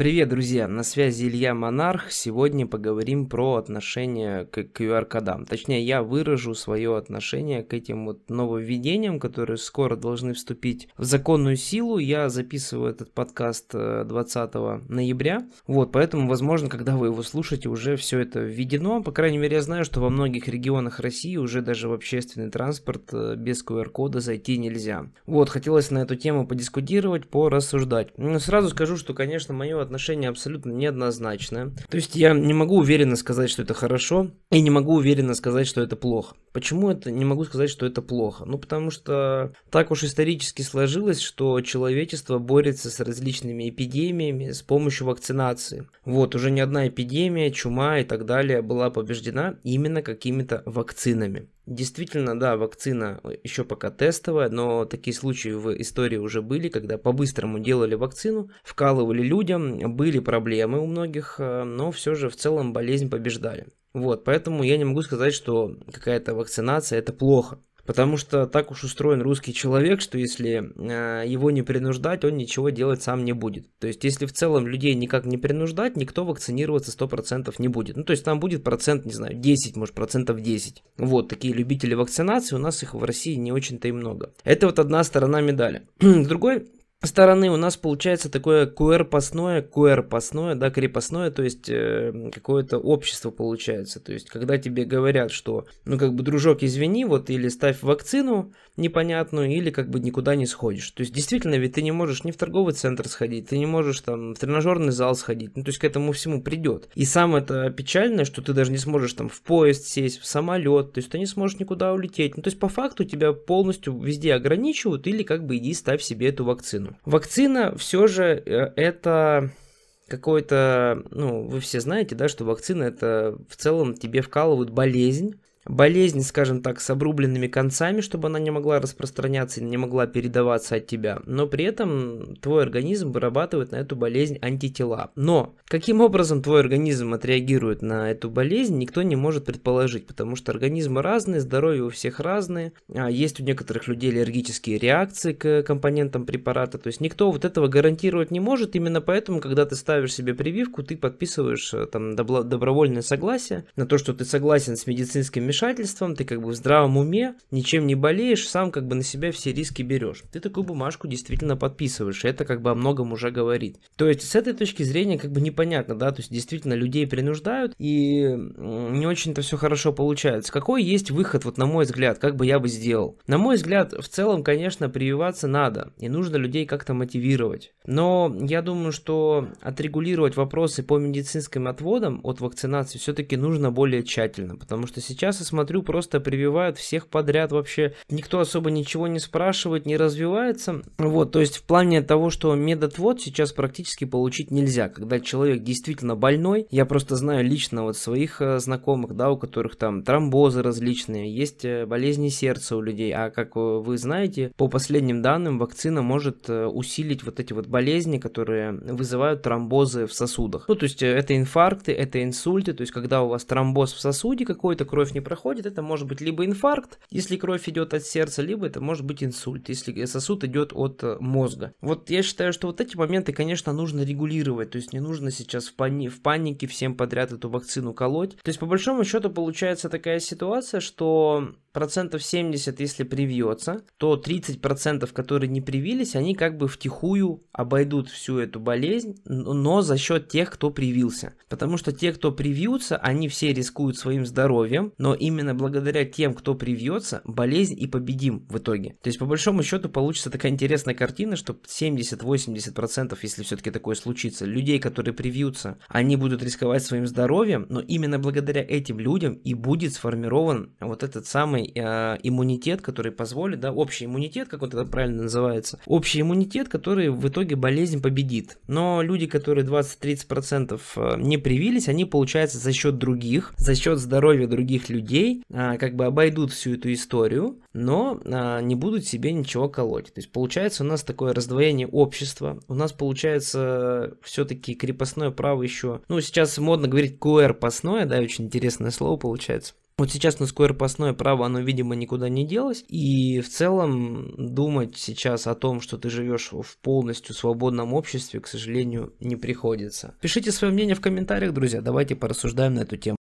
Привет, друзья! На связи Илья Монарх. Сегодня поговорим про отношение к QR-кодам. Точнее, я выражу свое отношение к этим вот нововведениям, которые скоро должны вступить в законную силу. Я записываю этот подкаст 20 э, ноября. Вот, поэтому, возможно, когда вы его слушаете, уже все это введено. По крайней мере, я знаю, что во многих регионах России уже даже в общественный транспорт э, без QR-кода зайти нельзя. Вот, хотелось на эту тему подискутировать, порассуждать. Но сразу скажу, что, конечно, мое отношение абсолютно неоднозначное. То есть я не могу уверенно сказать, что это хорошо, и не могу уверенно сказать, что это плохо. Почему это не могу сказать, что это плохо? Ну, потому что так уж исторически сложилось, что человечество борется с различными эпидемиями с помощью вакцинации. Вот, уже не одна эпидемия, чума и так далее была побеждена именно какими-то вакцинами. Действительно, да, вакцина еще пока тестовая, но такие случаи в истории уже были, когда по-быстрому делали вакцину, вкалывали людям, были проблемы у многих, э, но все же в целом болезнь побеждали. Вот, поэтому я не могу сказать, что какая-то вакцинация это плохо. Потому что так уж устроен русский человек, что если э, его не принуждать, он ничего делать сам не будет. То есть, если в целом людей никак не принуждать, никто вакцинироваться 100% не будет. Ну, то есть, там будет процент, не знаю, 10, может, процентов 10. Вот, такие любители вакцинации, у нас их в России не очень-то и много. Это вот одна сторона медали. С другой стороны у нас получается такое QR-пасное, QR-пасное, да, крепостное, то есть э, какое-то общество получается. То есть, когда тебе говорят, что, ну, как бы, дружок, извини, вот, или ставь вакцину непонятную, или как бы никуда не сходишь. То есть, действительно, ведь ты не можешь ни в торговый центр сходить, ты не можешь там в тренажерный зал сходить, ну, то есть, к этому всему придет. И самое это печальное, что ты даже не сможешь там в поезд сесть, в самолет, то есть, ты не сможешь никуда улететь. Ну, то есть, по факту тебя полностью везде ограничивают, или как бы иди ставь себе эту вакцину. Вакцина все же э, это какой-то, ну, вы все знаете, да, что вакцина это в целом тебе вкалывают болезнь, болезнь, скажем так, с обрубленными концами, чтобы она не могла распространяться и не могла передаваться от тебя, но при этом твой организм вырабатывает на эту болезнь антитела. Но каким образом твой организм отреагирует на эту болезнь, никто не может предположить, потому что организмы разные, здоровье у всех разные, а есть у некоторых людей аллергические реакции к компонентам препарата, то есть никто вот этого гарантировать не может, именно поэтому, когда ты ставишь себе прививку, ты подписываешь э, там добровольное согласие на то, что ты согласен с медицинским вмешательством, ты как бы в здравом уме, ничем не болеешь, сам как бы на себя все риски берешь. Ты такую бумажку действительно подписываешь, и это как бы о многом уже говорит. То есть с этой точки зрения как бы непонятно, да, то есть действительно людей принуждают, и не очень-то все хорошо получается. Какой есть выход, вот на мой взгляд, как бы я бы сделал? На мой взгляд, в целом, конечно, прививаться надо, и нужно людей как-то мотивировать. Но я думаю, что отрегулировать вопросы по медицинским отводам от вакцинации все-таки нужно более тщательно, потому что сейчас я смотрю, просто прививают всех подряд вообще. Никто особо ничего не спрашивает, не развивается. Вот, то есть в плане того, что медотвод сейчас практически получить нельзя. Когда человек действительно больной, я просто знаю лично вот своих э, знакомых, да, у которых там тромбозы различные, есть э, болезни сердца у людей, а как вы знаете, по последним данным, вакцина может э, усилить вот эти вот болезни, которые вызывают тромбозы в сосудах. Ну, то есть это инфаркты, это инсульты, то есть когда у вас тромбоз в сосуде какой-то, кровь не проходит, это может быть либо инфаркт, если кровь идет от сердца, либо это может быть инсульт, если сосуд идет от э, мозга. Вот я считаю, что вот эти моменты, конечно, нужно регулировать, то есть не нужно сейчас в, пани в панике всем подряд эту вакцину колоть. То есть по большому счету получается такая ситуация, что процентов 70, если привьется, то 30 процентов, которые не привились, они как бы втихую обойдут всю эту болезнь, но за счет тех, кто привился. Потому что те, кто привьются, они все рискуют своим здоровьем, но именно благодаря тем, кто привьется, болезнь и победим в итоге. То есть, по большому счету, получится такая интересная картина, что 70-80 процентов, если все-таки такое случится, людей, которые привьются, они будут рисковать своим здоровьем, но именно благодаря этим людям и будет сформирован вот этот самый самый э, иммунитет, который позволит, да, общий иммунитет, как вот это правильно называется, общий иммунитет, который в итоге болезнь победит. Но люди, которые 20-30% э, не привились, они, получается, за счет других, за счет здоровья других людей, э, как бы обойдут всю эту историю, но э, не будут себе ничего колоть. То есть получается у нас такое раздвоение общества, у нас получается все-таки крепостное право еще, ну сейчас модно говорить QR-пасное, да, очень интересное слово получается. Вот сейчас на скорпостное право, оно, видимо, никуда не делось. И в целом думать сейчас о том, что ты живешь в полностью свободном обществе, к сожалению, не приходится. Пишите свое мнение в комментариях, друзья. Давайте порассуждаем на эту тему.